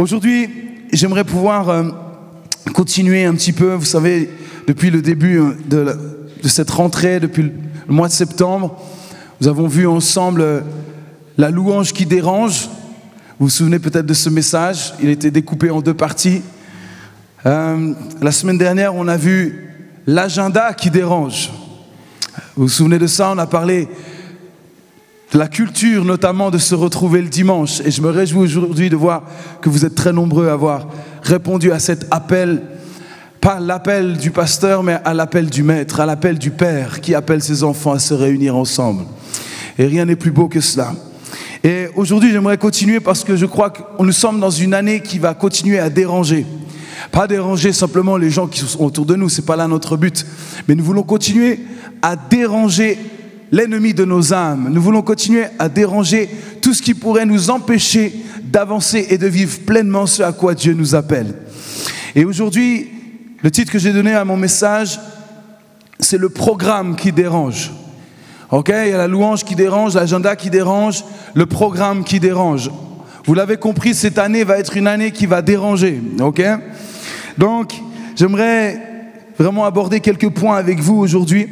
Aujourd'hui, j'aimerais pouvoir euh, continuer un petit peu, vous savez, depuis le début euh, de, cette rentrée, depuis le mois de septembre, nous avons vu ensemble euh, la louange qui dérange. Vous vous souvenez peut-être de ce message, il était découpé en deux parties. La semaine dernière, on a vu l'agenda qui dérange. Vous vous souvenez de ça On a parlé la culture, notamment de se retrouver le dimanche. Et je me réjouis aujourd'hui de voir que vous êtes très nombreux à avoir répondu à cet appel, pas l'appel du pasteur, mais à l'appel du maître, à l'appel du père qui appelle ses enfants à se réunir ensemble. Et rien n'est plus beau que cela. Et aujourd'hui, j'aimerais continuer parce que je crois que nous sommes dans une année qui va continuer à déranger. Pas déranger simplement les gens qui sont autour de nous, c'est pas là notre but. Mais nous voulons continuer à déranger l'ennemi de nos âmes. Nous voulons continuer à déranger tout ce qui pourrait nous empêcher d'avancer et de vivre pleinement ce à quoi Dieu nous appelle. Et aujourd'hui, le titre que j'ai donné à mon message, c'est le programme qui dérange. Ok, il y a la louange qui dérange, l'agenda qui dérange, le programme qui dérange. Vous l'avez compris, cette année va être une année qui va déranger. Ok, donc j'aimerais vraiment aborder quelques points avec vous aujourd'hui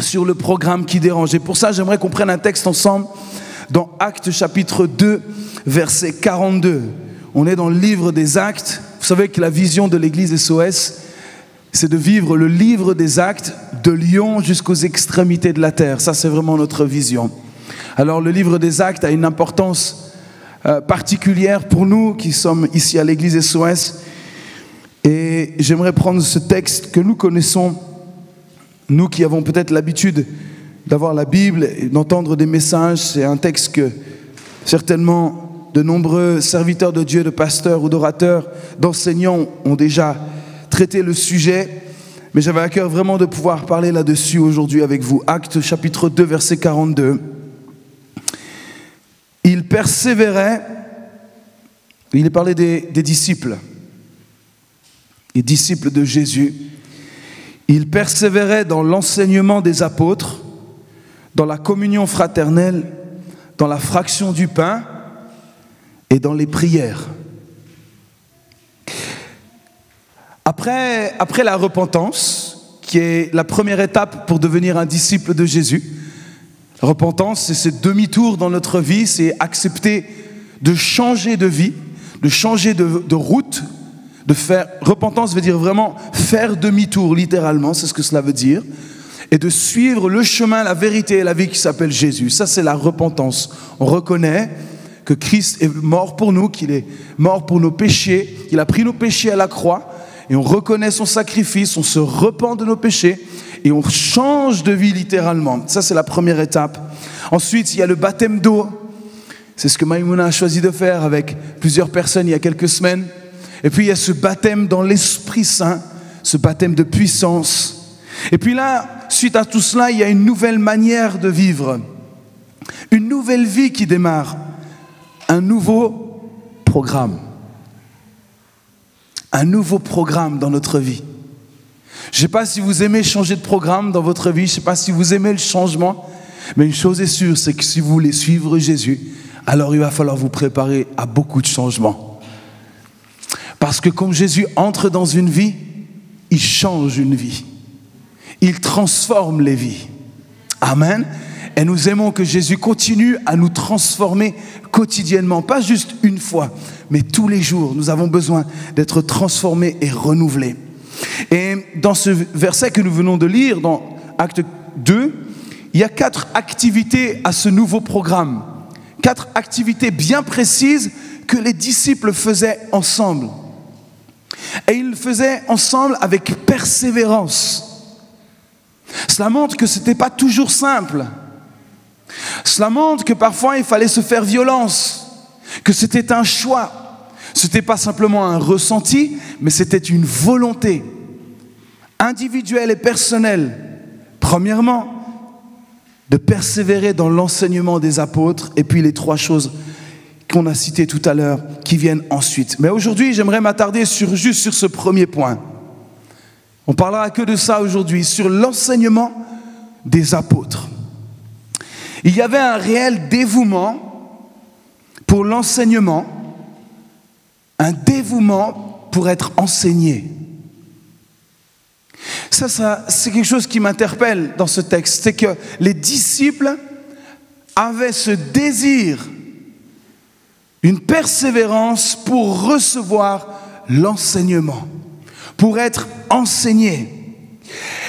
sur le programme qui dérange. Et pour ça, j'aimerais qu'on prenne un texte ensemble dans Actes chapitre 2, verset 42. On est dans le livre des Actes. Vous savez que la vision de l'église SOS, c'est de vivre le livre des actes de Lyon jusqu'aux extrémités de la terre. Ça, c'est vraiment notre vision. Alors, le livre des actes a une importance euh, particulière pour nous qui sommes ici à l'église SOS. Et j'aimerais prendre ce texte que nous connaissons, nous qui avons peut-être l'habitude d'avoir la Bible et d'entendre des messages. C'est un texte que certainement de nombreux serviteurs de Dieu, de pasteurs ou d'orateurs, d'enseignants ont déjà traité le sujet. Mais j'avais à cœur vraiment de pouvoir parler là-dessus aujourd'hui avec vous. Acte chapitre 2, verset 42. Il persévérait, il est parlé des, des disciples, les disciples de Jésus. Il persévérait dans l'enseignement des apôtres, dans la communion fraternelle, dans la fraction du pain et dans les prières. Après, la repentance, qui est la première étape pour devenir un disciple de Jésus, repentance, c'est ce demi-tour dans notre vie, c'est accepter de changer de vie, de changer de route, de faire. Repentance veut dire vraiment faire demi-tour, littéralement, c'est ce que cela veut dire, et de suivre le chemin, la vérité et la vie qui s'appelle Jésus. Ça, c'est la repentance. On reconnaît que Christ est mort pour nous, qu'il est mort pour nos péchés, qu'il a pris nos péchés à la croix, et on reconnaît son sacrifice, on se repent de nos péchés, et on change de vie littéralement. Ça, c'est la première étape. Ensuite, il y a le baptême d'eau. C'est ce que Maïmouna a choisi de faire avec plusieurs personnes il y a quelques semaines. Et puis, il y a ce baptême dans l'Esprit Saint, ce baptême de puissance. Et puis là, suite à tout cela, il y a une nouvelle manière de vivre, une nouvelle vie qui démarre, un nouveau programme. Un nouveau programme dans notre vie. Je ne sais pas si vous aimez changer de programme dans votre vie, je ne sais pas si vous aimez le changement, mais une chose est sûre, c'est que si vous voulez suivre Jésus, alors il va falloir vous préparer à beaucoup de changements. Parce que comme Jésus entre dans une vie, il change une vie. Il transforme les vies. Amen. Et nous aimons que Jésus continue à nous transformer quotidiennement, pas juste une fois, mais tous les jours. Nous avons besoin d'être transformés et renouvelés. Et dans ce verset que nous venons de lire, dans Acte 2, il y a quatre activités à ce nouveau programme. Quatre activités bien précises que les disciples faisaient ensemble. Et ils le faisaient ensemble avec persévérance. Cela montre que ce n'était pas toujours simple. Cela montre que parfois il fallait se faire violence, que c'était un choix. Ce n'était pas simplement un ressenti, mais c'était une volonté individuelle et personnelle. Premièrement, de persévérer dans l'enseignement des apôtres, et puis les trois choses qu'on a citées tout à l'heure qui viennent ensuite. Mais aujourd'hui, j'aimerais m'attarder sur, juste sur ce premier point. On parlera que de ça aujourd'hui, sur l'enseignement des apôtres. Il y avait un réel dévouement pour l'enseignement un dévouement pour être enseigné. Ça, ça c'est quelque chose qui m'interpelle dans ce texte, c'est que les disciples avaient ce désir, une persévérance pour recevoir l'enseignement, pour être enseigné.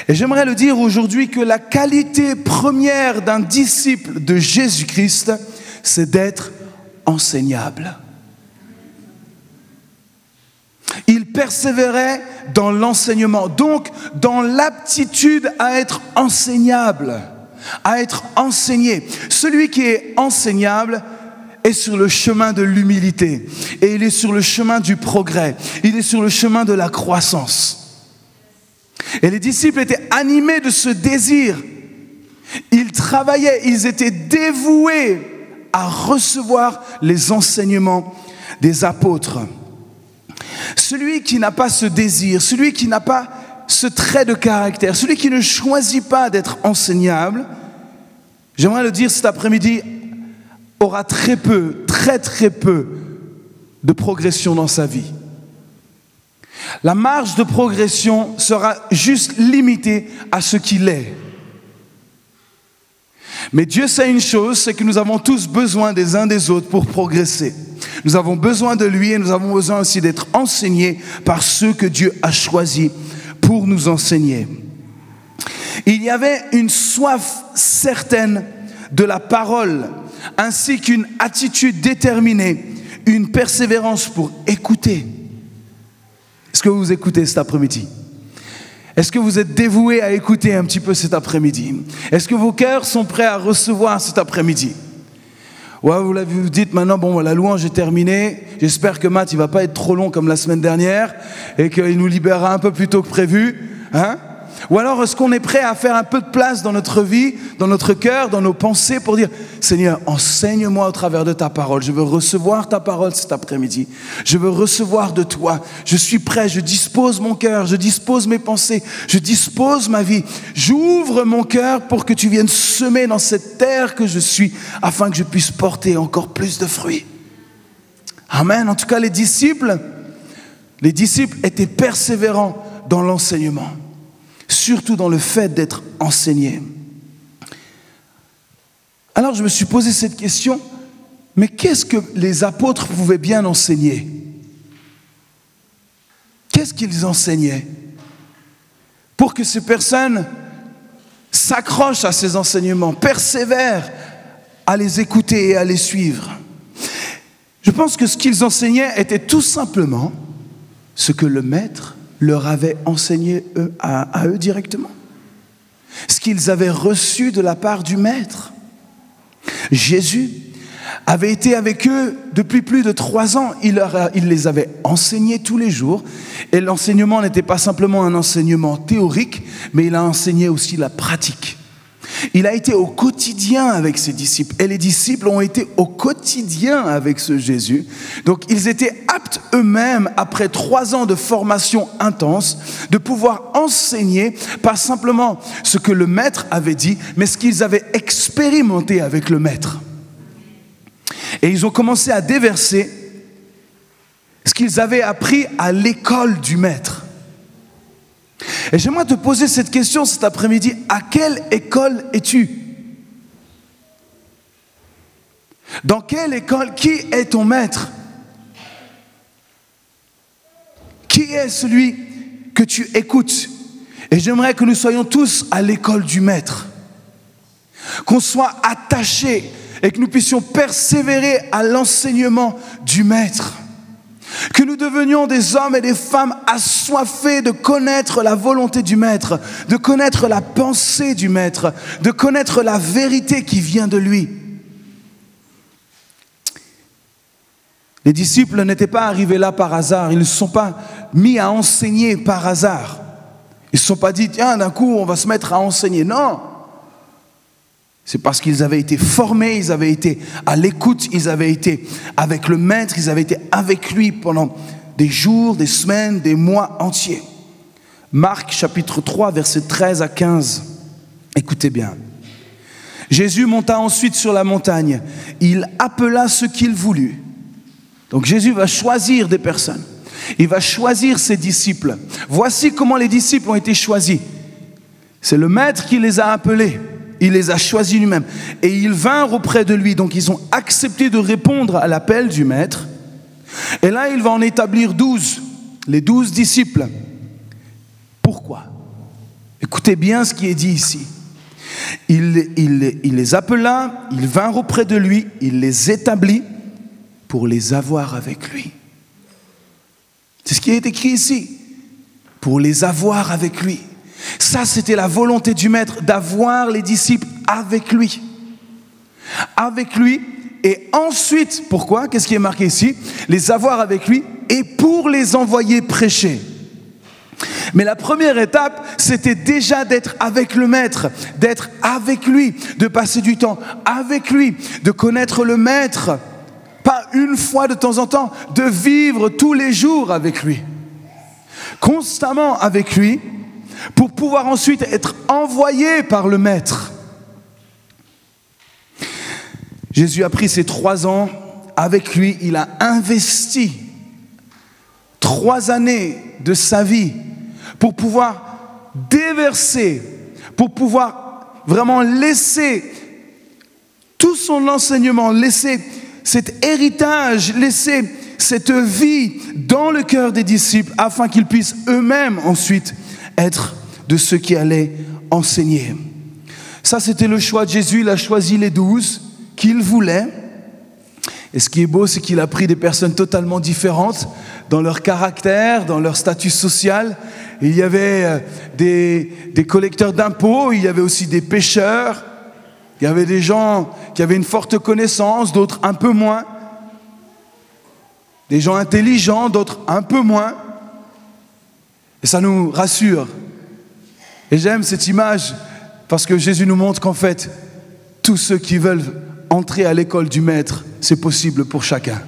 Et j'aimerais le dire aujourd'hui que la qualité première d'un disciple de Jésus-Christ, c'est d'être enseignable. Il persévérait dans l'enseignement, donc dans l'aptitude à être enseignable, à être enseigné. Celui qui est enseignable est sur le chemin de l'humilité et il est sur le chemin du progrès, il est sur le chemin de la croissance. Et les disciples étaient animés de ce désir. Ils travaillaient, ils étaient dévoués à recevoir les enseignements des apôtres. Celui qui n'a pas ce désir, celui qui n'a pas ce trait de caractère, celui qui ne choisit pas d'être enseignable, j'aimerais le dire cet après-midi, aura très peu, très très peu de progression dans sa vie. La marge de progression sera juste limitée à ce qu'il est. Mais Dieu sait une chose, c'est que nous avons tous besoin des uns des autres pour progresser. Nous avons besoin de lui et nous avons besoin aussi d'être enseignés par ceux que Dieu a choisis pour nous enseigner. Il y avait une soif certaine de la parole, ainsi qu'une attitude déterminée, une persévérance pour écouter. Est-ce que vous écoutez cet après-midi? Est-ce que vous êtes dévoué à écouter un petit peu cet après-midi? Est-ce que vos cœurs sont prêts à recevoir cet après-midi? Ouais, vous l'avez vous dites maintenant, bon, la louange est terminée. J'espère que Matt, il va pas être trop long comme la semaine dernière et qu'il nous libérera un peu plus tôt que prévu. Hein? Ou alors est-ce qu'on est prêt à faire un peu de place dans notre vie, dans notre cœur, dans nos pensées pour dire, Seigneur, enseigne-moi au travers de ta parole. Je veux recevoir ta parole cet après-midi. Je veux recevoir de toi. Je suis prêt, je dispose mon cœur, je dispose mes pensées, je dispose ma vie. J'ouvre mon cœur pour que tu viennes semer dans cette terre que je suis afin que je puisse porter encore plus de fruits. Amen. En tout cas, les disciples, les disciples étaient persévérants dans l'enseignement surtout dans le fait d'être enseigné. Alors je me suis posé cette question, mais qu'est-ce que les apôtres pouvaient bien enseigner? Qu'est-ce qu'ils enseignaient Pour que ces personnes s'accrochent à ces enseignements, persévèrent à les écouter et à les suivre? Je pense que ce qu'ils enseignaient était tout simplement ce que le maître leur avait enseigné à, eux directement. Ce qu'ils avaient reçu de la part du Maître. Jésus avait été avec eux depuis plus de trois ans. Il, il les avait enseignés tous les jours. Et l'enseignement n'était pas simplement un enseignement théorique, mais il a enseigné aussi la pratique. Il a été au quotidien avec ses disciples et les disciples ont été au quotidien avec ce Jésus. Donc ils étaient aptes eux-mêmes, après trois ans de formation intense, de pouvoir enseigner pas simplement ce que le maître avait dit, mais ce qu'ils avaient expérimenté avec le maître. Et ils ont commencé à déverser ce qu'ils avaient appris à l'école du maître. Et j'aimerais te poser cette question cet après-midi. À quelle école es-tu? Dans quelle école? Qui est ton maître? Qui est celui que tu écoutes? Et j'aimerais que nous soyons tous à l'école du maître. Qu'on soit attachés et que nous puissions persévérer à l'enseignement du maître. Que nous devenions des hommes et des femmes assoiffés de connaître la volonté du Maître, de connaître la pensée du Maître, de connaître la vérité qui vient de lui. Les disciples n'étaient pas arrivés là par hasard, ils ne sont pas mis à enseigner par hasard. Ils ne sont pas dit, tiens, d'un coup, on va se mettre à enseigner. Non, c'est parce qu'ils avaient été formés, ils avaient été à l'écoute, ils avaient été avec le maître, ils avaient été avec lui pendant des jours, des semaines, des mois entiers. Marc chapitre 3, versets 13 à 15. Écoutez bien. Jésus monta ensuite sur la montagne. Il appela ce qu'il voulut Donc Jésus va choisir des personnes. Il va choisir ses disciples. Voici comment les disciples ont été choisis. C'est le maître qui les a appelés. Il les a choisis lui-même. Et ils vinrent auprès de lui. Donc ils ont accepté de répondre à l'appel du maître. Et là, il va en établir douze, les douze disciples. Pourquoi? Écoutez bien ce qui est dit ici. Il, les appela, ils vinrent auprès de lui, il les établit pour les avoir avec lui. C'est ce qui est écrit ici, pour les avoir avec lui. Ça, c'était la volonté du Maître, d'avoir les disciples avec lui. Avec lui, et ensuite, pourquoi? Qu'est-ce qui est marqué ici? Les avoir avec lui et pour les envoyer prêcher. Mais la première étape, c'était déjà d'être avec le Maître, d'être avec lui, de passer du temps avec lui, de connaître le Maître, pas une fois de temps en temps, de vivre tous les jours avec lui, constamment avec lui, pour pouvoir ensuite être envoyé par le Maître. Jésus a pris ces trois ans avec lui, il a investi trois années de sa vie pour pouvoir déverser, pour pouvoir vraiment laisser tout son enseignement, laisser cet héritage, laisser cette vie dans le cœur des disciples afin qu'ils puissent eux-mêmes ensuite être de ceux qui allaient enseigner. Ça, c'était le choix de Jésus. Il a choisi les douze qu'il voulait. Et ce qui est beau, c'est qu'il a pris des personnes totalement différentes dans leur caractère, dans leur statut social. Il y avait euh, des, des collecteurs d'impôts, il y avait aussi des pêcheurs, il y avait des gens qui avaient une forte connaissance, d'autres un peu moins. Des gens intelligents, d'autres un peu moins. Et ça nous rassure. Et j'aime cette image parce que Jésus nous montre qu'en fait, tous ceux qui veulent entrer à l'école du maître, c'est possible pour chacun.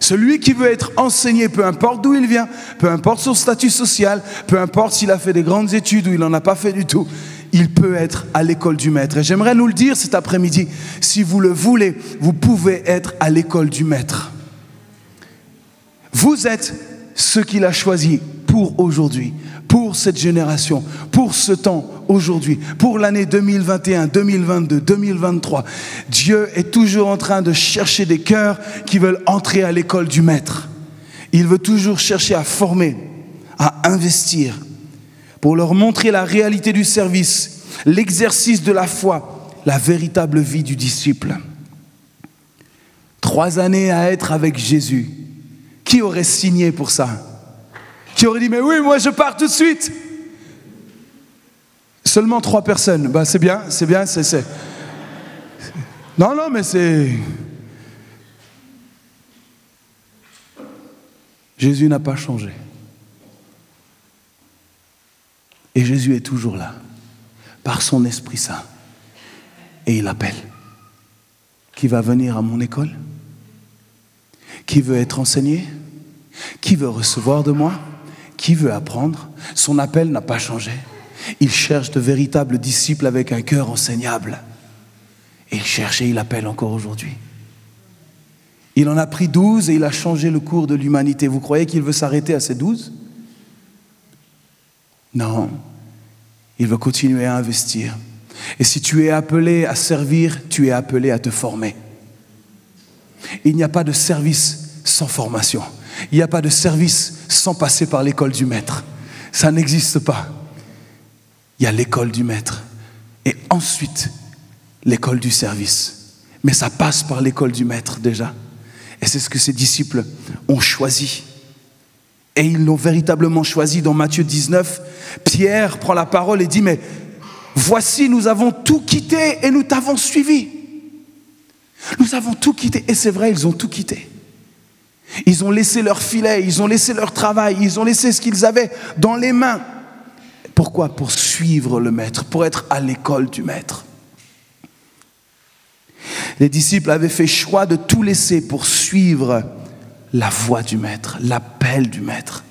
Celui qui veut être enseigné, peu importe d'où il vient, peu importe son statut social, peu importe s'il a fait des grandes études ou il n'en a pas fait du tout, il peut être à l'école du maître. Et j'aimerais nous le dire cet après-midi, si vous le voulez, vous pouvez être à l'école du maître. Vous êtes ce qu'il a choisi pour aujourd'hui, pour cette génération, pour ce temps aujourd'hui, pour l'année 2021, 2022, 2023. Dieu est toujours en train de chercher des cœurs qui veulent entrer à l'école du Maître. Il veut toujours chercher à former, à investir, pour leur montrer la réalité du service, l'exercice de la foi, la véritable vie du disciple. Trois années à être avec Jésus. Qui aurait signé pour ça? Aurait dit, mais oui, moi je pars tout de suite. Seulement trois personnes. Bah, c'est bien, c'est bien, c'est. Non, non, mais c'est. Jésus n'a pas changé. Et Jésus est toujours là, par son Esprit Saint. Et il appelle. Qui va venir à mon école? Qui veut être enseigné? Qui veut recevoir de moi? Qui veut apprendre? Son appel n'a pas changé. Il cherche de véritables disciples avec un cœur enseignable. Et il cherche et il appelle encore aujourd'hui. Il en a pris douze et il a changé le cours de l'humanité. Vous croyez qu'il veut s'arrêter à ces douze? Non. Il veut continuer à investir. Et si tu es appelé à servir, tu es appelé à te former. Il n'y a pas de service sans formation. Il n'y a pas de service sans passer par l'école du maître. Ça n'existe pas. Il y a l'école du maître et ensuite l'école du service. Mais ça passe par l'école du maître déjà. Et c'est ce que ses disciples ont choisi. Et ils l'ont véritablement choisi dans Matthieu 19. Pierre prend la parole et dit, mais voici, nous avons tout quitté et nous t'avons suivi. Nous avons tout quitté. Et c'est vrai, ils ont tout quitté. Ils ont laissé leur filet, ils ont laissé leur travail, ils ont laissé ce qu'ils avaient dans les mains. Pourquoi? Pour suivre le maître, pour être à l'école du maître. Les disciples avaient fait choix de tout laisser pour suivre la voix du maître, l'appel du maître.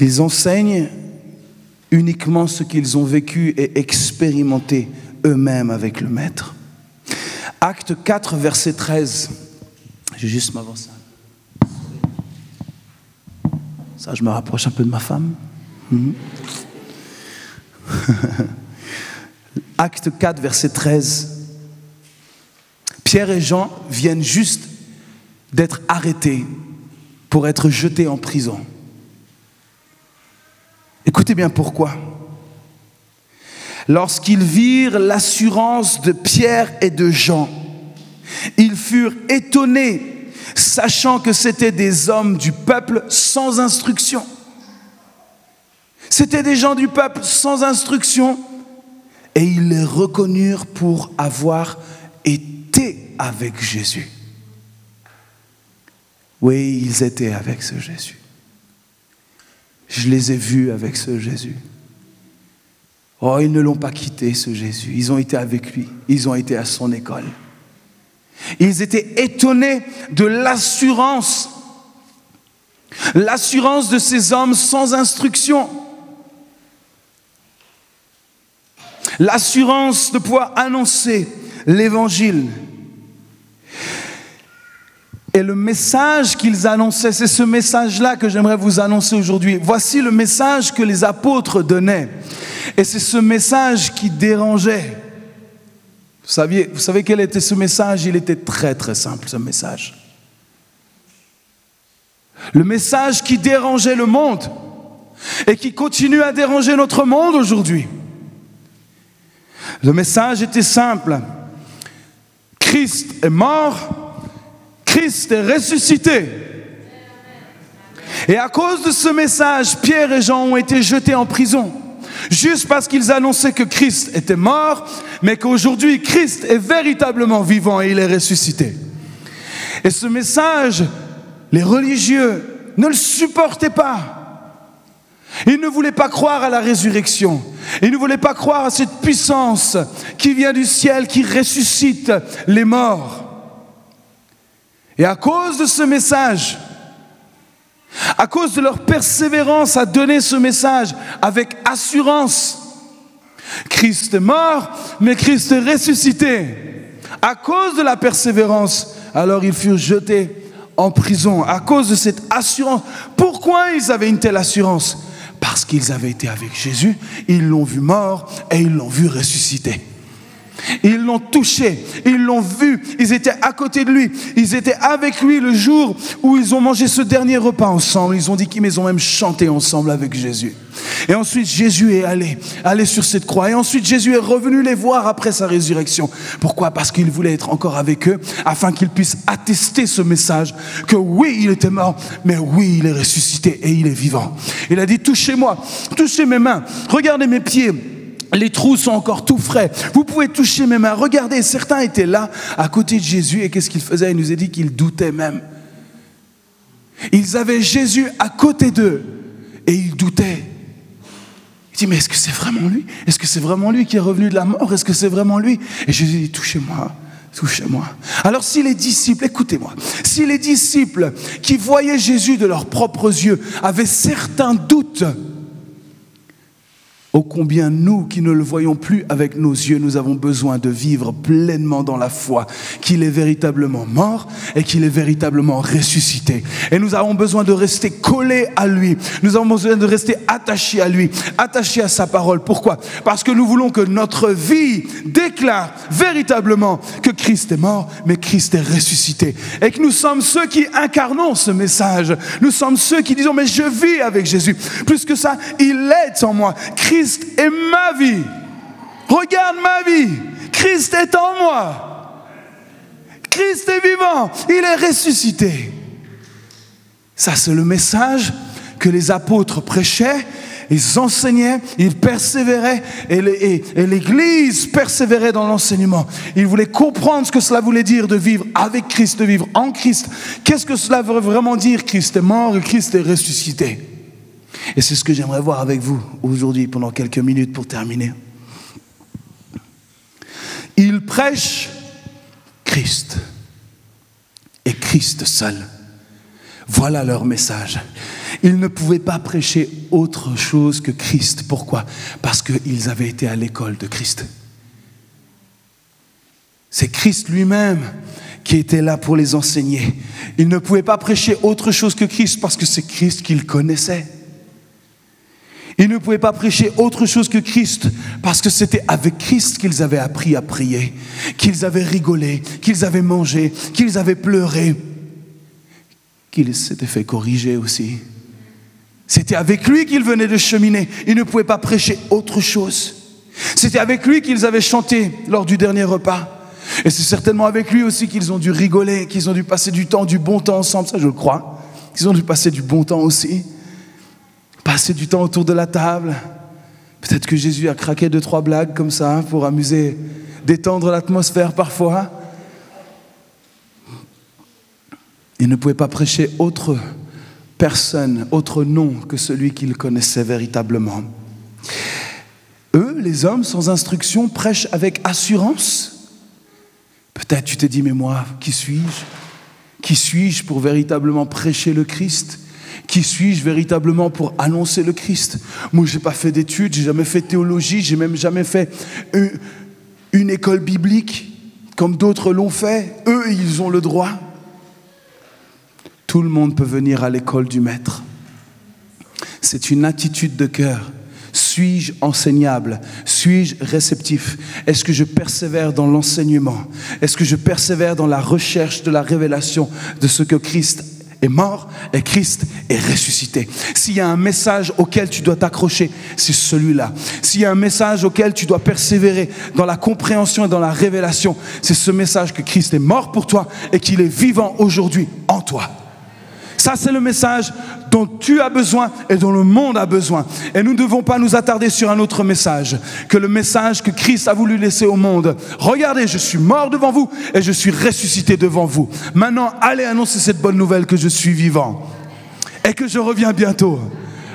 Ils enseignent uniquement ce qu'ils ont vécu et expérimenté eux-mêmes avec le maître. Acte 4, verset 13. Je vais juste m'avancer. Ça, je me rapproche un peu de ma femme. Mhm. Acte 4, verset 13. Pierre et Jean viennent juste d'être arrêtés pour être jetés en prison. Écoutez bien pourquoi. Lorsqu'ils virent l'assurance de Pierre et de Jean, ils furent étonnés, sachant que c'étaient des hommes du peuple sans instruction. C'étaient des gens du peuple sans instruction, et ils les reconnurent pour avoir été avec Jésus. Oui, ils étaient avec ce Jésus. Je les ai vus avec ce Jésus. Oh, ils ne l'ont pas quitté, ce Jésus. Ils ont été avec lui. Ils ont été à son école. Ils étaient étonnés de l'assurance, l'assurance de ces hommes sans instruction, l'assurance de pouvoir annoncer l'évangile. Et le message qu'ils annonçaient, c'est ce message-là que j'aimerais vous annoncer aujourd'hui. Voici le message que les apôtres donnaient. Et c'est ce message qui dérangeait. Vous, saviez, vous savez quel était ce message? Il était très très simple, ce message. Le message qui dérangeait le monde et qui continue à déranger notre monde aujourd'hui. Le message était simple. Christ est mort, Christ est ressuscité. Et à cause de ce message, Pierre et Jean ont été jetés en prison juste parce qu'ils annonçaient que Christ était mort, mais qu'aujourd'hui Christ est véritablement vivant et il est ressuscité. Et ce message, les religieux ne le supportaient pas. Ils ne voulaient pas croire à la résurrection. Ils ne voulaient pas croire à cette puissance qui vient du ciel, qui ressuscite les morts. Et à cause de ce message, à cause de leur persévérance à donner ce message avec assurance. Christ est mort, mais Christ est ressuscité. À cause de la persévérance, alors ils furent jetés en prison à cause de cette assurance. Pourquoi ils avaient une telle assurance? Parce qu'ils avaient été avec Jésus, ils l'ont vu mort et ils l'ont vu ressuscité. Ils l'ont touché, ils l'ont vu, ils étaient à côté de lui, ils étaient avec lui le jour où ils ont mangé ce dernier repas ensemble. Ils ont dit qu'ils ont même chanté ensemble avec Jésus. Et ensuite Jésus est allé, allé sur cette croix. Et ensuite Jésus est revenu les voir après sa résurrection. Pourquoi? Parce qu'il voulait être encore avec eux, afin qu'ils puissent attester ce message que oui, il était mort, mais oui, il est ressuscité et il est vivant. Il a dit, touchez-moi, touchez mes mains, regardez mes pieds les trous sont encore tout frais. Vous pouvez toucher mes mains. Regardez, certains étaient là, à côté de Jésus, et qu'est-ce qu'ils faisaient Il nous a dit qu'ils doutaient même. Ils avaient Jésus à côté d'eux, et ils doutaient. Il dit, mais est-ce que c'est vraiment lui? Est-ce que c'est vraiment lui qui est revenu de la mort? Est-ce que c'est vraiment lui? Et Jésus dit, touchez-moi, touchez-moi. Alors si les disciples, écoutez-moi, si les disciples qui voyaient Jésus de leurs propres yeux avaient certains doutes, Ô combien nous qui ne le voyons plus avec nos yeux, nous avons besoin de vivre pleinement dans la foi qu'il est véritablement mort et qu'il est véritablement ressuscité. Et nous avons besoin de rester collés à lui. Nous avons besoin de rester attachés à lui, attachés à sa parole. Pourquoi? Parce que nous voulons que notre vie déclare véritablement que Christ est mort, mais Christ est ressuscité. Et que nous sommes ceux qui incarnons ce message. Nous sommes ceux qui disons, mais je vis avec Jésus. Plus que ça, il est en moi. Christ Christ est ma vie. Regarde ma vie. Christ est en moi. Christ est vivant. Il est ressuscité. Ça, c'est le message que les apôtres prêchaient. Ils enseignaient, ils persévéraient et l'Église persévérait dans l'enseignement. Ils voulaient comprendre ce que cela voulait dire de vivre avec Christ, de vivre en Christ. Qu'est-ce que cela veut vraiment dire? Christ est mort et Christ est ressuscité. Et c'est ce que j'aimerais voir avec vous aujourd'hui pendant quelques minutes pour terminer. Ils prêchent Christ et Christ seul. Voilà leur message. Ils ne pouvaient pas prêcher autre chose que Christ. Pourquoi? Parce qu'ils avaient été à l'école de Christ. C'est Christ lui-même qui était là pour les enseigner. Ils ne pouvaient pas prêcher autre chose que Christ parce que c'est Christ qu'ils connaissaient. Ils ne pouvaient pas prêcher autre chose que Christ parce que c'était avec Christ qu'ils avaient appris à prier, qu'ils avaient rigolé, qu'ils avaient mangé, qu'ils avaient pleuré, qu'ils s'étaient fait corriger aussi. C'était avec lui qu'ils venaient de cheminer. Ils ne pouvaient pas prêcher autre chose. C'était avec lui qu'ils avaient chanté lors du dernier repas. Et c'est certainement avec lui aussi qu'ils ont dû rigoler, qu'ils ont dû passer du temps, du bon temps ensemble, ça je le crois. Qu'ils ont dû passer du bon temps aussi. Passer du temps autour de la table. Peut-être que Jésus a craqué deux, trois blagues comme ça pour amuser, détendre l'atmosphère parfois. Il ne pouvait pas prêcher autre personne, autre nom que celui qu'il connaissait véritablement. Eux, les hommes sans instruction, prêchent avec assurance Peut-être tu te dis, mais moi, qui suis-je? Qui suis-je pour véritablement prêcher le Christ? Qui suis-je véritablement pour annoncer le Christ? Moi, je n'ai pas fait d'études, j'ai jamais fait théologie, j'ai même jamais fait une école biblique comme d'autres l'ont fait. Eux, ils ont le droit. Tout le monde peut venir à l'école du Maître. C'est une attitude de cœur. Suis-je enseignable? Suis-je réceptif? Est-ce que je persévère dans l'enseignement? Est-ce que je persévère dans la recherche de la révélation de ce que Christ est mort et Christ est ressuscité. S'il y a un message auquel tu dois t'accrocher, c'est celui-là. S'il y a un message auquel tu dois persévérer dans la compréhension et dans la révélation, c'est ce message que Christ est mort pour toi et qu'il est vivant aujourd'hui en toi. Ça, c'est le message dont tu as besoin et dont le monde a besoin. Et nous ne devons pas nous attarder sur un autre message que le message que Christ a voulu laisser au monde. Regardez, je suis mort devant vous et je suis ressuscité devant vous. Maintenant, allez annoncer cette bonne nouvelle que je suis vivant et que je reviens bientôt.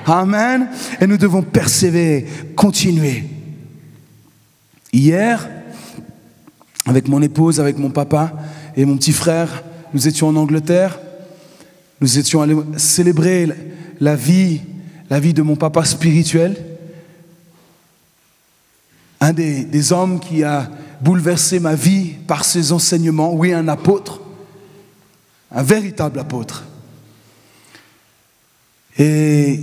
Amen. Et nous devons persévérer, continuer. Hier, avec mon épouse, avec mon papa et mon petit frère, nous étions en Angleterre. Nous étions allés célébrer la vie, de mon papa spirituel, un des, des, hommes qui a bouleversé ma vie par ses enseignements, oui, un apôtre, un véritable apôtre. Et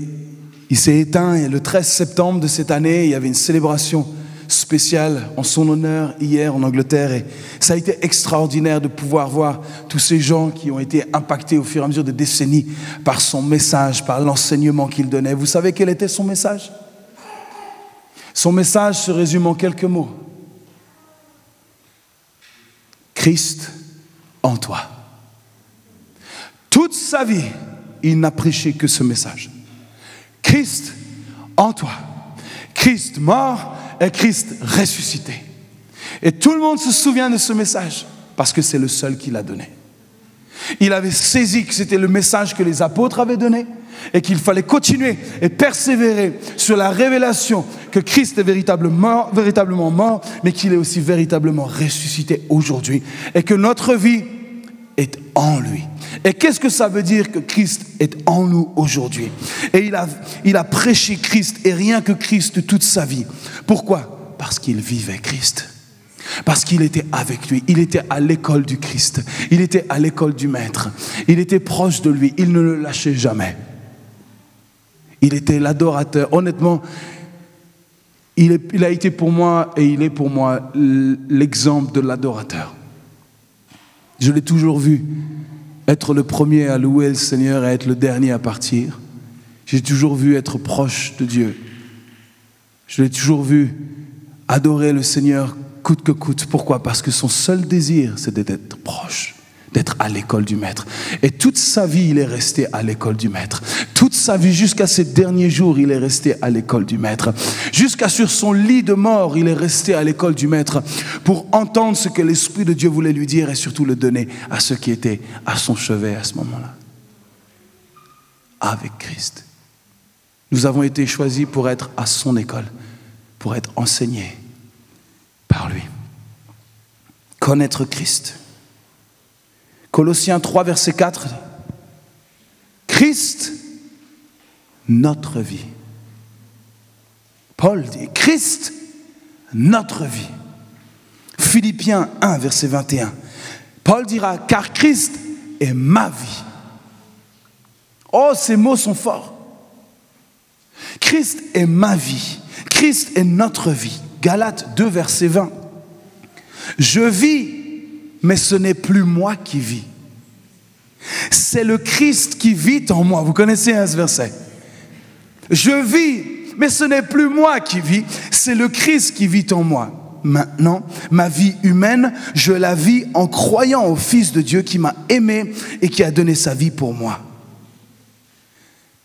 il s'est éteint le 13 septembre de cette année, il y avait une célébration spécial en son honneur hier en Angleterre. Et ça a été extraordinaire de pouvoir voir tous ces gens qui ont été impactés au fur et à mesure des décennies par son message, par l'enseignement qu'il donnait. Vous savez quel était son message? Son message se résume en quelques mots. Christ en toi. Toute sa vie, il n'a prêché que ce message. Christ en toi. Christ mort et Christ ressuscité. Et tout le monde se souvient de ce message parce que c'est le seul qui l'a donné. Il avait saisi que c'était le message que les apôtres avaient donné et qu'il fallait continuer et persévérer sur la révélation que Christ est véritablement véritablement mort mais qu'il est aussi véritablement ressuscité aujourd'hui et que notre vie est en lui. Et qu'est-ce que ça veut dire que Christ est en nous aujourd'hui? Et il a, prêché Christ et rien que Christ toute sa vie. Pourquoi? Parce qu'il vivait Christ. Parce qu'il était avec lui, il était à l'école du Christ, il était à l'école du Maître, il était proche de lui, il ne le lâchait jamais. Il était l'adorateur. Honnêtement, il, il, a été pour moi et il est pour moi l'exemple de l'adorateur. Je l'ai toujours vu être le premier à louer le Seigneur et être le dernier à partir. J'ai toujours vu être proche de Dieu. Je l'ai toujours vu adorer le Seigneur coûte que coûte. Pourquoi? Parce que son seul désir, c'était d'être proche d'être à l'école du maître. Et toute sa vie, il est resté à l'école du maître. Toute sa vie, jusqu'à ses derniers jours, il est resté à l'école du maître. Jusqu'à sur son lit de mort, il est resté à l'école du maître pour entendre ce que l'Esprit de Dieu voulait lui dire et surtout le donner à ceux qui étaient à son chevet à ce moment-là. Avec Christ. Nous avons été choisis pour être à son école, pour être enseignés par lui. Connaître Christ Colossiens 3, verset 4. Christ, notre vie. Paul dit, Christ, notre vie. Philippiens 1, verset 21. Paul dira, car Christ est ma vie. Oh, ces mots sont forts. Christ est ma vie. Christ est notre vie. Galates 2, verset 20. Je vis, mais ce n'est plus moi qui vis. C'est le Christ qui vit en moi. Vous connaissez ce verset? Je vis, mais ce n'est plus moi qui vis, c'est le Christ qui vit en moi. Maintenant, ma vie humaine, je la vis en croyant au Fils de Dieu qui m'a aimé et qui a donné sa vie pour moi.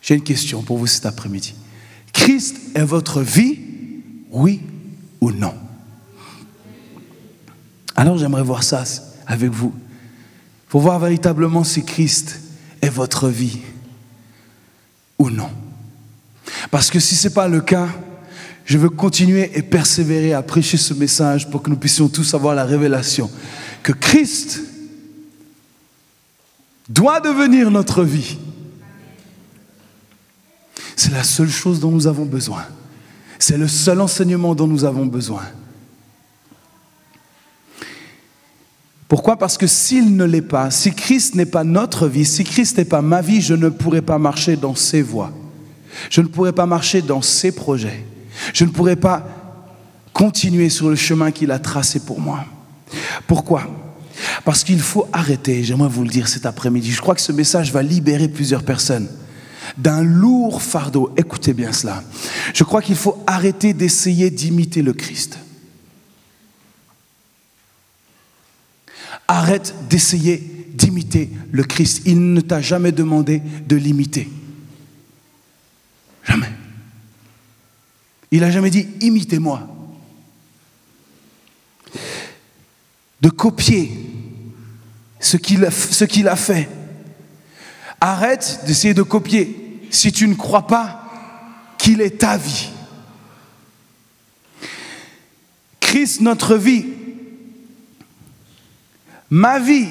J'ai une question pour vous cet après-midi. Christ est votre vie, oui ou non? Alors j'aimerais voir ça avec vous. Pour voir véritablement si Christ est votre vie ou non. Parce que si ce n'est pas le cas, je veux continuer et persévérer à prêcher ce message pour que nous puissions tous avoir la révélation que Christ doit devenir notre vie. C'est la seule chose dont nous avons besoin. C'est le seul enseignement dont nous avons besoin. Pourquoi? Parce que s'il ne l'est pas, si Christ n'est pas notre vie, si Christ n'est pas ma vie, je ne pourrai pas marcher dans ses voies. Je ne pourrai pas marcher dans ses projets. Je ne pourrai pas continuer sur le chemin qu'il a tracé pour moi. Pourquoi? Parce qu'il faut arrêter, j'aimerais vous le dire cet après-midi, je crois que ce message va libérer plusieurs personnes d'un lourd fardeau. Écoutez bien cela. Je crois qu'il faut arrêter d'essayer d'imiter le Christ. Arrête d'essayer d'imiter le Christ. Il ne t'a jamais demandé de l'imiter. Jamais. Il n'a jamais dit imitez-moi. De copier ce qu'il a, a fait. Arrête d'essayer de copier si tu ne crois pas qu'il est ta vie. Christ, notre vie, Ma vie,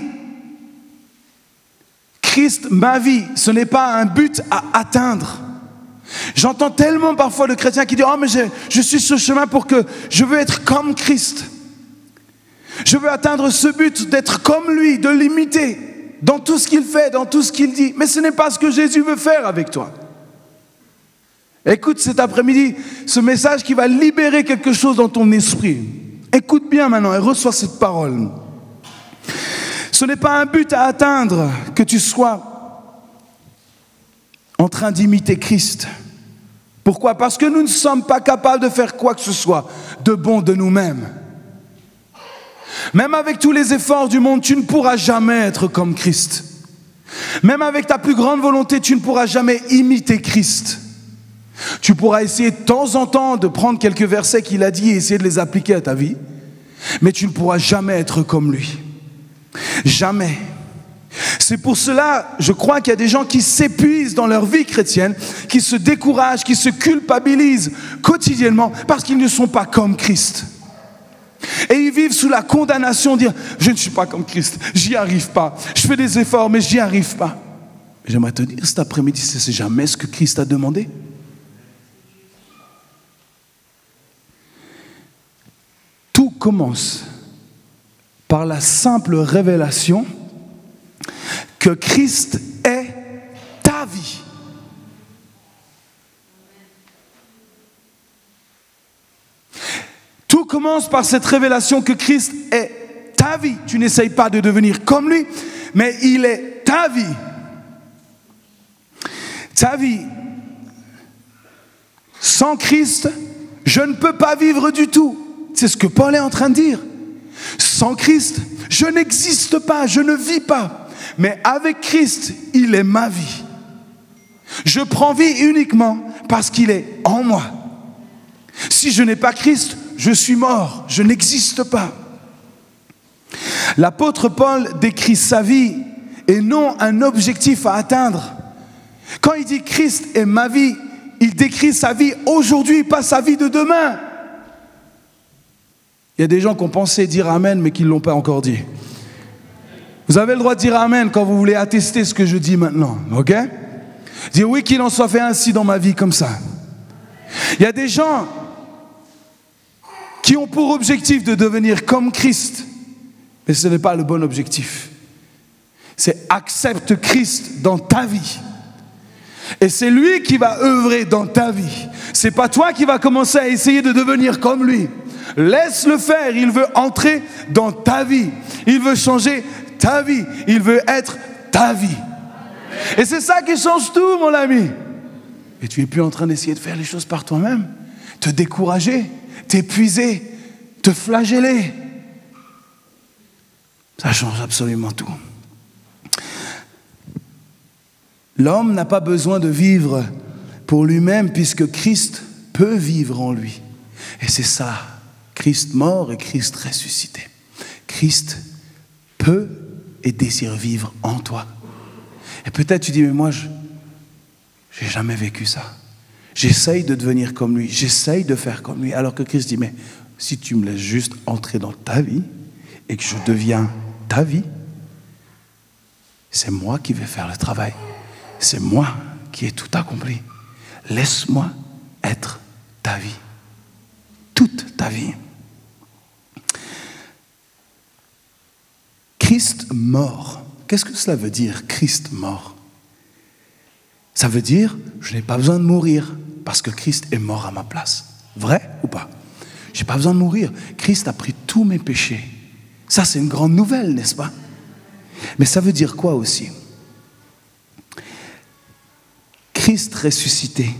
Christ, ma vie, ce n'est pas un but à atteindre. J'entends tellement parfois de chrétiens qui disent, oh mais je, je suis sur ce chemin pour que je veux être comme Christ. Je veux atteindre ce but d'être comme lui, de l'imiter dans tout ce qu'il fait, dans tout ce qu'il dit. Mais ce n'est pas ce que Jésus veut faire avec toi. Écoute cet après-midi ce message qui va libérer quelque chose dans ton esprit. Écoute bien maintenant et reçois cette parole. Ce n'est pas un but à atteindre que tu sois en train d'imiter Christ. Pourquoi? Parce que nous ne sommes pas capables de faire quoi que ce soit de bon de nous-mêmes. Même avec tous les efforts du monde, tu ne pourras jamais être comme Christ. Même avec ta plus grande volonté, tu ne pourras jamais imiter Christ. Tu pourras essayer de temps en temps de prendre quelques versets qu'il a dit et essayer de les appliquer à ta vie, mais tu ne pourras jamais être comme lui. Jamais. C'est pour cela, je crois qu'il y a des gens qui s'épuisent dans leur vie chrétienne, qui se découragent, qui se culpabilisent quotidiennement parce qu'ils ne sont pas comme Christ. Et ils vivent sous la condamnation, de dire, je ne suis pas comme Christ, j'y arrive pas, je fais des efforts, mais j'y arrive pas. J'aimerais te dire cet après-midi, c'est jamais ce que Christ a demandé. Tout commence par la simple révélation que Christ est ta vie. Tout commence par cette révélation que Christ est ta vie. Tu n'essayes pas de devenir comme lui, mais il est ta vie. Ta vie. Sans Christ, je ne peux pas vivre du tout. C'est ce que Paul est en train de dire. Sans Christ, je n'existe pas, je ne vis pas. Mais avec Christ, il est ma vie. Je prends vie uniquement parce qu'il est en moi. Si je n'ai pas Christ, je suis mort, je n'existe pas. L'apôtre Paul décrit sa vie et non un objectif à atteindre. Quand il dit Christ est ma vie, il décrit sa vie aujourd'hui, pas sa vie de demain. Il y a des gens qui ont pensé dire Amen, mais qui ne l'ont pas encore dit. Vous avez le droit de dire Amen quand vous voulez attester ce que je dis maintenant, ok? Dire oui, qu'il en soit fait ainsi dans ma vie comme ça. Il y a des gens qui ont pour objectif de devenir comme Christ. Mais ce n'est pas le bon objectif. C'est accepte Christ dans ta vie. Et c'est lui qui va œuvrer dans ta vie. C'est pas toi qui va commencer à essayer de devenir comme lui. Laisse-le faire. Il veut entrer dans ta vie. Il veut changer ta vie. Il veut être ta vie. Et c'est ça qui change tout, mon ami. Et tu es plus en train d'essayer de faire les choses par toi-même, te décourager, t'épuiser, te flageller. Ça change absolument tout. L'homme n'a pas besoin de vivre pour lui-même puisque Christ peut vivre en lui. Et c'est ça, Christ mort et Christ ressuscité. Christ peut et désire vivre en toi. Et peut-être tu dis, mais moi, je n'ai jamais vécu ça. J'essaye de devenir comme lui, j'essaye de faire comme lui. Alors que Christ dit, mais si tu me laisses juste entrer dans ta vie et que je deviens ta vie, c'est moi qui vais faire le travail c'est moi qui ai tout accompli. Laisse-moi être ta vie. Toute ta vie. Christ mort. Qu'est-ce que cela veut dire, Christ mort? Ça veut dire, je n'ai pas besoin de mourir parce que Christ est mort à ma place. Vrai ou pas? Je n'ai pas besoin de mourir. Christ a pris tous mes péchés. Ça, c'est une grande nouvelle, n'est-ce pas? Mais ça veut dire quoi aussi? Christ ressuscité.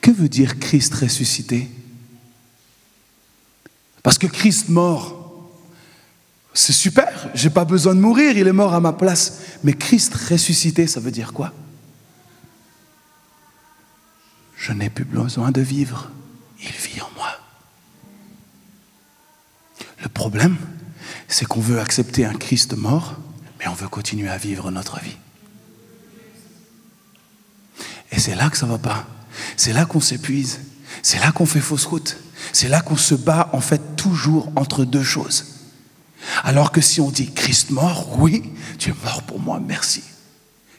Que veut dire Christ ressuscité? Parce que Christ mort, c'est super, j'ai pas besoin de mourir, il est mort à ma place. Mais Christ ressuscité, ça veut dire quoi? Je n'ai plus besoin de vivre, il vit en moi. Le problème, c'est qu'on veut accepter un Christ mort mais on veut continuer à vivre notre vie. Et c'est là que ça ne va pas. C'est là qu'on s'épuise. C'est là qu'on fait fausse route. C'est là qu'on se bat en fait toujours entre deux choses. Alors que si on dit Christ mort, oui, tu es mort pour moi, merci.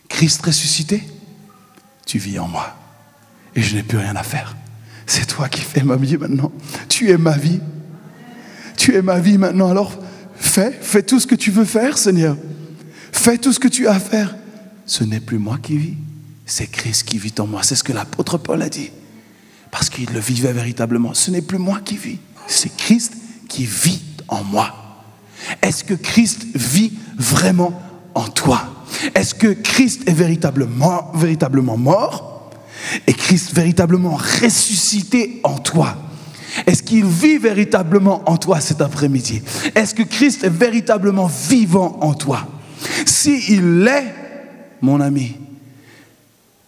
Christ ressuscité, tu vis en moi. Et je n'ai plus rien à faire. C'est toi qui fais ma vie maintenant. Tu es ma vie. Tu es ma vie maintenant. Alors fais, fais tout ce que tu veux faire, Seigneur. Fais tout ce que tu as à faire. Ce n'est plus moi qui vis, c'est Christ qui vit en moi. C'est ce que l'apôtre Paul a dit. Parce qu'il le vivait véritablement. Ce n'est plus moi qui vis, c'est Christ qui vit en moi. Est-ce que Christ vit vraiment en toi? Est-ce que Christ est véritablement, véritablement mort? Et Christ véritablement ressuscité en toi? Est-ce qu'il vit véritablement en toi cet après-midi? Est-ce que Christ est véritablement vivant en toi? S'il l'est, mon ami,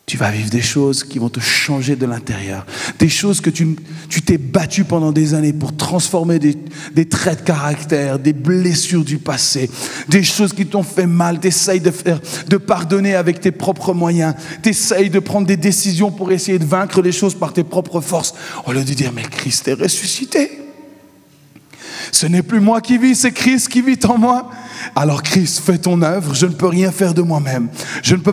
tu vas vivre des choses qui vont te changer de l'intérieur. Des choses que tu t'es battu pendant des années pour transformer des, traits de caractère, des blessures du passé, des choses qui t'ont fait mal. Tu essayes de, faire, de pardonner avec tes propres moyens. Tu essayes de prendre des décisions pour essayer de vaincre les choses par tes propres forces. Au lieu de dire, mais Christ est ressuscité. Ce n'est plus moi qui vis, c'est Christ qui vit en moi. Alors Christ, fais ton œuvre, je ne peux rien faire de moi-même. Je, ne peux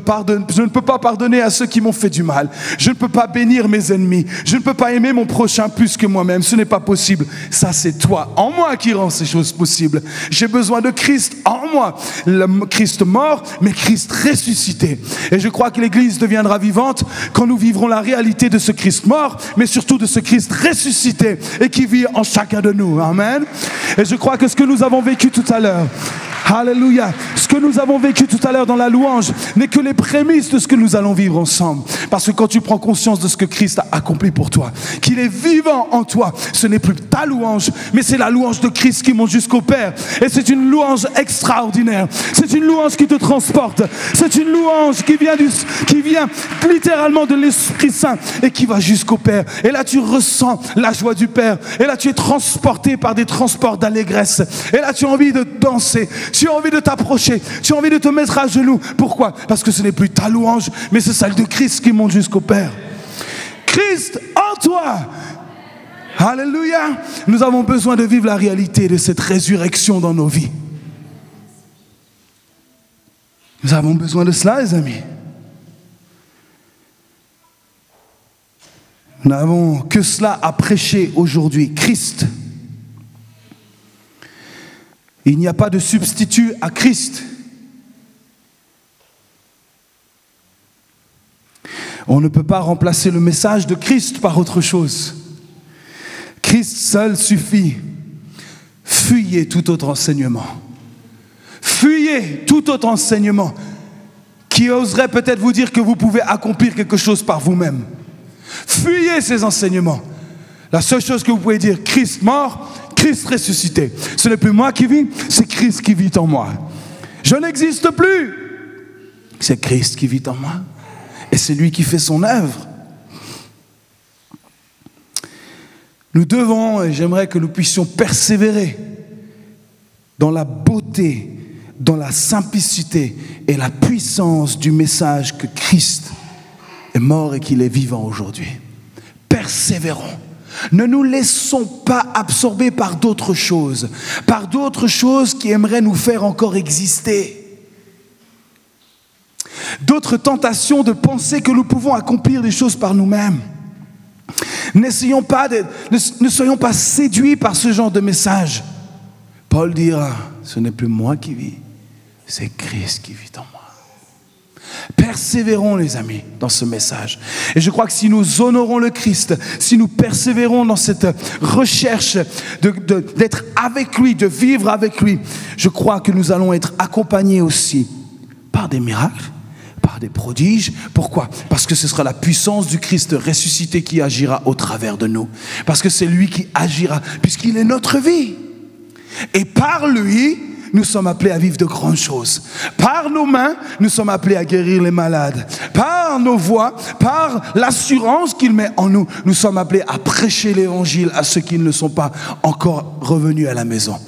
pas pardonner à ceux qui m'ont fait du mal. Je ne peux pas bénir mes ennemis. Je ne peux pas aimer mon prochain plus que moi-même. Ce n'est pas possible. Ça, c'est toi, en moi, qui rend ces choses possibles. J'ai besoin de Christ en moi. Christ mort, mais Christ ressuscité. Et je crois que l'Église deviendra vivante quand nous vivrons la réalité de ce Christ mort, mais surtout de ce Christ ressuscité et qui vit en chacun de nous. Amen. Et je crois que ce que nous avons vécu tout à l'heure, Alléluia. Ce que nous avons vécu tout à l'heure dans la louange n'est que les prémices de ce que nous allons vivre ensemble. Parce que quand tu prends conscience de ce que Christ a accompli pour toi, qu'il est vivant en toi, ce n'est plus ta louange, mais c'est la louange de Christ qui monte jusqu'au Père. Et c'est une louange extraordinaire. C'est une louange qui te transporte. C'est une louange qui vient, du, qui vient littéralement de l'Esprit Saint et qui va jusqu'au Père. Et là, tu ressens la joie du Père. Et là, tu es transporté par des transports d'allégresse. Et là, tu as envie de danser. Tu as envie de t'approcher. Tu as envie de te mettre à genoux. Pourquoi? Parce que ce n'est plus ta louange, mais c'est celle de Christ qui monte jusqu'au Père. Christ en toi. Alléluia. Nous avons besoin de vivre la réalité de cette résurrection dans nos vies. Nous avons besoin de cela, les amis. Nous n'avons que cela à prêcher aujourd'hui, Christ. Il n'y a pas de substitut à Christ. On ne peut pas remplacer le message de Christ par autre chose. Christ seul suffit. Fuyez tout autre enseignement. Fuyez tout autre enseignement qui oserait peut-être vous dire que vous pouvez accomplir quelque chose par vous-même. Fuyez ces enseignements. La seule chose que vous pouvez dire, Christ mort, Christ ressuscité. Ce n'est plus moi qui vis, c'est Christ qui vit en moi. Je n'existe plus. C'est Christ qui vit en moi. Et c'est lui qui fait son œuvre. Nous devons, et j'aimerais que nous puissions persévérer dans la beauté, dans la simplicité et la puissance du message que Christ est mort et qu'il est vivant aujourd'hui. Persévérons. Ne nous laissons pas absorber par d'autres choses, par d'autres choses qui aimeraient nous faire encore exister d'autres tentations de penser que nous pouvons accomplir des choses par nous-mêmes. N'essayons pas de, ne, soyons pas séduits par ce genre de message. Paul dira, ce n'est plus moi qui vis, c'est Christ qui vit en moi. Persévérons, les amis, dans ce message. Et je crois que si nous honorons le Christ, si nous persévérons dans cette recherche d'être avec lui, de vivre avec lui, je crois que nous allons être accompagnés aussi par des miracles, par des prodiges. Pourquoi? Parce que ce sera la puissance du Christ ressuscité qui agira au travers de nous. Parce que c'est lui qui agira, puisqu'il est notre vie. Et par lui, nous sommes appelés à vivre de grandes choses. Par nos mains, nous sommes appelés à guérir les malades. Par nos voix, par l'assurance qu'il met en nous, nous sommes appelés à prêcher l'évangile à ceux qui ne sont pas encore revenus à la maison.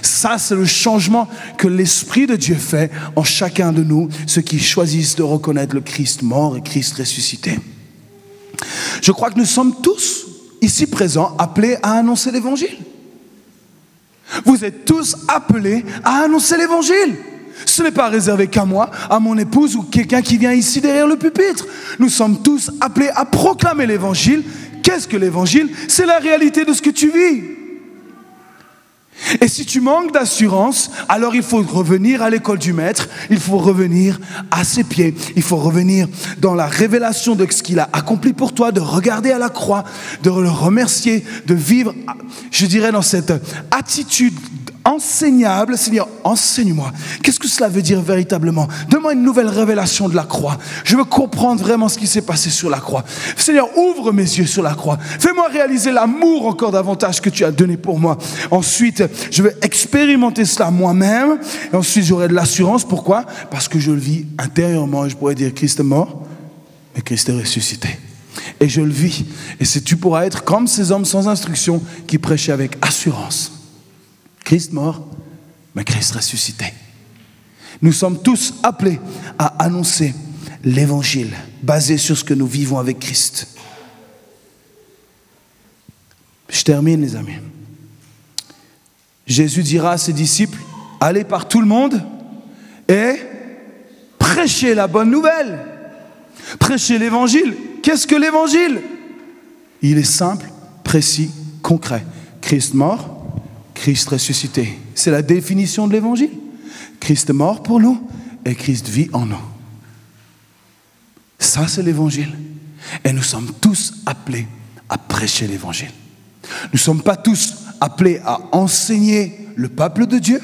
Ça, c'est le changement que l'Esprit de Dieu fait en chacun de nous, ceux qui choisissent de reconnaître le Christ mort et Christ ressuscité. Je crois que nous sommes tous ici présents appelés à annoncer l'évangile. Vous êtes tous appelés à annoncer l'évangile. Ce n'est pas réservé qu'à moi, à mon épouse ou quelqu'un qui vient ici derrière le pupitre. Nous sommes tous appelés à proclamer l'évangile. Qu'est-ce que l'évangile? C'est la réalité de ce que tu vis. Et si tu manques d'assurance, alors il faut revenir à l'école du maître, il faut revenir à ses pieds, il faut revenir dans la révélation de ce qu'il a accompli pour toi, de regarder à la croix, de le remercier, de vivre, je dirais, dans cette attitude enseignable. Seigneur, enseigne-moi. Qu'est-ce que cela veut dire véritablement? Donne-moi une nouvelle révélation de la croix. Je veux comprendre vraiment ce qui s'est passé sur la croix. Seigneur, ouvre mes yeux sur la croix. Fais-moi réaliser l'amour encore davantage que tu as donné pour moi. Ensuite, je vais expérimenter cela moi-même. Et ensuite, j'aurai de l'assurance. Pourquoi? Parce que je le vis intérieurement. Je pourrais dire Christ est mort, mais Christ est ressuscité. Et je le vis. Et tu pourras être comme ces hommes sans instruction qui prêchaient avec assurance. Christ mort, mais Christ ressuscité. Nous sommes tous appelés à annoncer l'évangile basé sur ce que nous vivons avec Christ. Je termine, les amis. Jésus dira à ses disciples, allez par tout le monde et prêchez la bonne nouvelle. Prêchez l'évangile. Qu'est-ce que l'évangile? Il est simple, précis, concret. Christ mort, Christ ressuscité. C'est la définition de l'évangile. Christ mort pour nous et Christ vit en nous. Ça, c'est l'évangile. Et nous sommes tous appelés à prêcher l'évangile. Nous ne sommes pas tous appelés à enseigner le peuple de Dieu,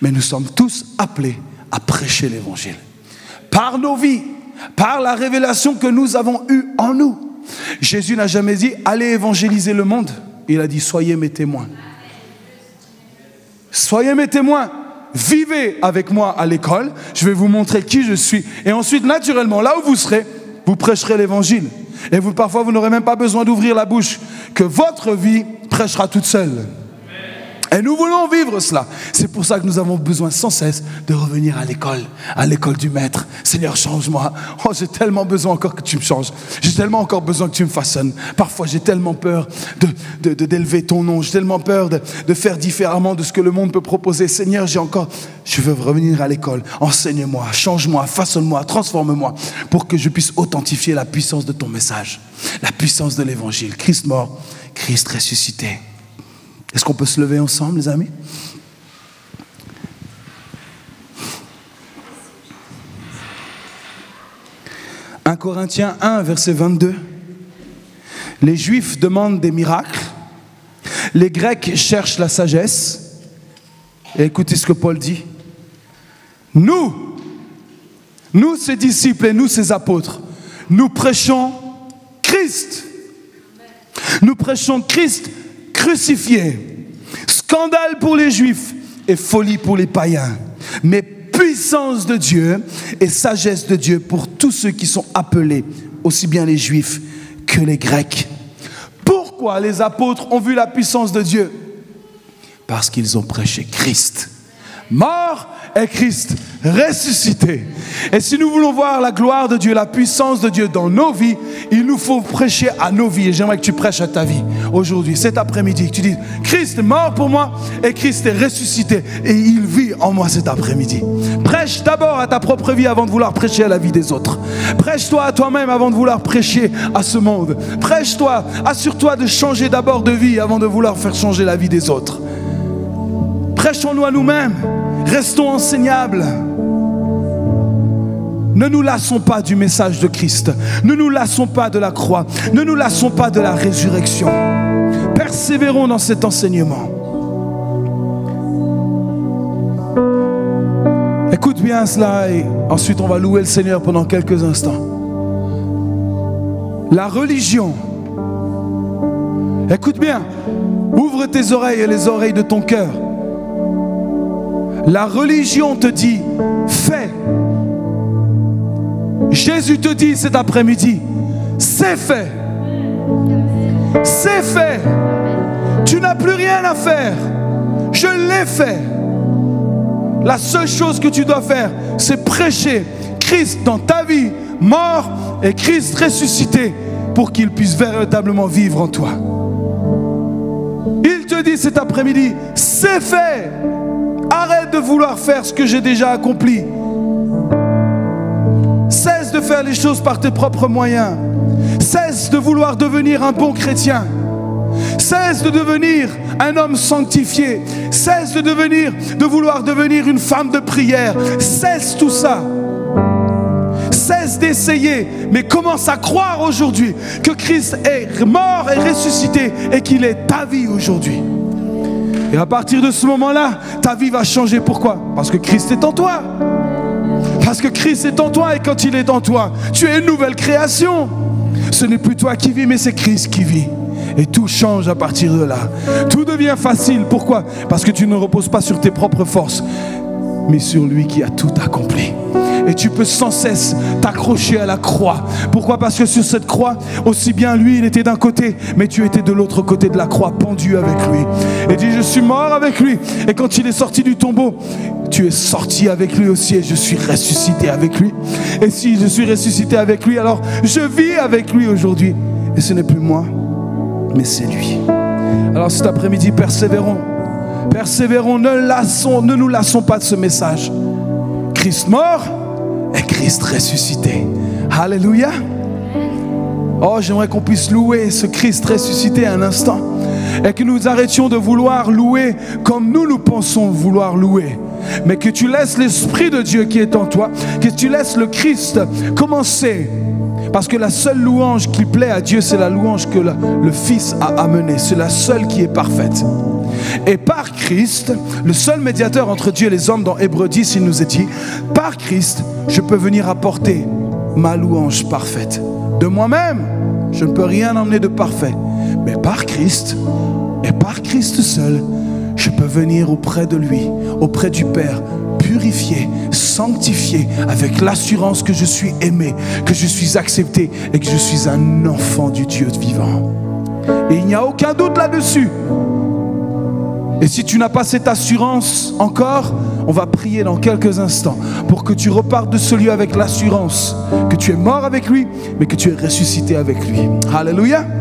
mais nous sommes tous appelés à prêcher l'évangile. Par nos vies, par la révélation que nous avons eue en nous. Jésus n'a jamais dit, allez évangéliser le monde. Il a dit, soyez mes témoins. Soyez mes témoins. Vivez avec moi à l'école. Je vais vous montrer qui je suis. Et ensuite, naturellement, là où vous serez, vous prêcherez l'évangile. Et vous, parfois, vous n'aurez même pas besoin d'ouvrir la bouche. Que votre vie prêchera toute seule. Et nous voulons vivre cela. C'est pour ça que nous avons besoin sans cesse de revenir à l'école, à l'école du maître. Seigneur, change-moi. Oh, j'ai tellement besoin encore que tu me changes. J'ai tellement encore besoin que tu me façonnes. Parfois, j'ai tellement peur de, d'élever ton nom. J'ai tellement peur de, de faire différemment de ce que le monde peut proposer. Seigneur, j'ai encore, je veux revenir à l'école. Enseigne-moi, change-moi, façonne-moi, transforme-moi pour que je puisse authentifier la puissance de ton message, la puissance de l'évangile. Christ mort, Christ ressuscité. Est-ce qu'on peut se lever ensemble, les amis « 1 Corinthiens 1, verset 22. Les Juifs demandent des miracles, les Grecs cherchent la sagesse. Écoutez ce que Paul dit. Nous, nous, ses disciples et nous, ses apôtres, nous prêchons Christ. Nous prêchons Christ crucifié. Scandale pour les juifs et folie pour les païens. Mais puissance de Dieu et sagesse de Dieu pour tous ceux qui sont appelés, aussi bien les juifs que les grecs. Pourquoi les apôtres ont vu la puissance de Dieu? Parce qu'ils ont prêché Christ. Mort est Christ ressuscité. Et si nous voulons voir la gloire de Dieu, la puissance de Dieu dans nos vies, il nous faut prêcher à nos vies. Et j'aimerais que tu prêches à ta vie aujourd'hui, cet après-midi. Que tu dis, Christ est mort pour moi et Christ est ressuscité et il vit en moi cet après-midi. Prêche d'abord à ta propre vie avant de vouloir prêcher à la vie des autres. Prêche-toi à toi-même avant de vouloir prêcher à ce monde. Prêche-toi, assure-toi de changer d'abord de vie avant de vouloir faire changer la vie des autres. Prêchons-nous à nous-mêmes. Restons enseignables. Ne nous lassons pas du message de Christ. Ne nous lassons pas de la croix. Ne nous lassons pas de la résurrection. Persévérons dans cet enseignement. Écoute bien cela et ensuite on va louer le Seigneur pendant quelques instants. La religion. Écoute bien. Ouvre tes oreilles et les oreilles de ton cœur. La religion te dit, fais. Jésus te dit cet après-midi, c'est fait. C'est fait. Tu n'as plus rien à faire. Je l'ai fait. La seule chose que tu dois faire, c'est prêcher Christ dans ta vie, mort et Christ ressuscité pour qu'il puisse véritablement vivre en toi. Il te dit cet après-midi, c'est fait. Arrête de vouloir faire ce que j'ai déjà accompli. Cesse de faire les choses par tes propres moyens. Cesse de vouloir devenir un bon chrétien. Cesse de devenir un homme sanctifié. Cesse de de vouloir devenir une femme de prière. Cesse tout ça. Cesse d'essayer, mais commence à croire aujourd'hui que Christ est mort et ressuscité et qu'il est ta vie aujourd'hui. Et à partir de ce moment-là, ta vie va changer. Pourquoi? Parce que Christ est en toi. Parce que Christ est en toi et quand il est en toi, tu es une nouvelle création. Ce n'est plus toi qui vis, mais c'est Christ qui vit. Et tout change à partir de là. Tout devient facile. Pourquoi? Parce que tu ne reposes pas sur tes propres forces, mais sur lui qui a tout accompli et tu peux sans cesse t'accrocher à la croix. Pourquoi? Parce que sur cette croix, aussi bien lui, il était d'un côté, mais tu étais de l'autre côté de la croix, pendu avec lui. Et dit, je suis mort avec lui. Et quand il est sorti du tombeau, tu es sorti avec lui aussi et je suis ressuscité avec lui. Et si je suis ressuscité avec lui, alors je vis avec lui aujourd'hui. Et ce n'est plus moi, mais c'est lui. Alors cet après-midi, persévérons. Persévérons, ne, nous lassons pas de ce message. Christ mort, et Christ ressuscité. Alléluia. Oh, j'aimerais qu'on puisse louer ce Christ ressuscité un instant et que nous arrêtions de vouloir louer comme nous nous pensons vouloir louer. Mais que tu laisses l'Esprit de Dieu qui est en toi, que tu laisses le Christ commencer. Parce que la seule louange qui plaît à Dieu, c'est la louange que le, Fils a amenée. C'est la seule qui est parfaite. Et par Christ, le seul médiateur entre Dieu et les hommes dans Hébreu 10, il nous est dit, par Christ, je peux venir apporter ma louange parfaite. De moi-même, je ne peux rien emmener de parfait. Mais par Christ, et par Christ seul, je peux venir auprès de lui, auprès du Père, purifié, sanctifié, avec l'assurance que je suis aimé, que je suis accepté et que je suis un enfant du Dieu vivant. Et il n'y a aucun doute là-dessus. Et si tu n'as pas cette assurance encore, on va prier dans quelques instants pour que tu repartes de ce lieu avec l'assurance que tu es mort avec lui, mais que tu es ressuscité avec lui. Alléluia.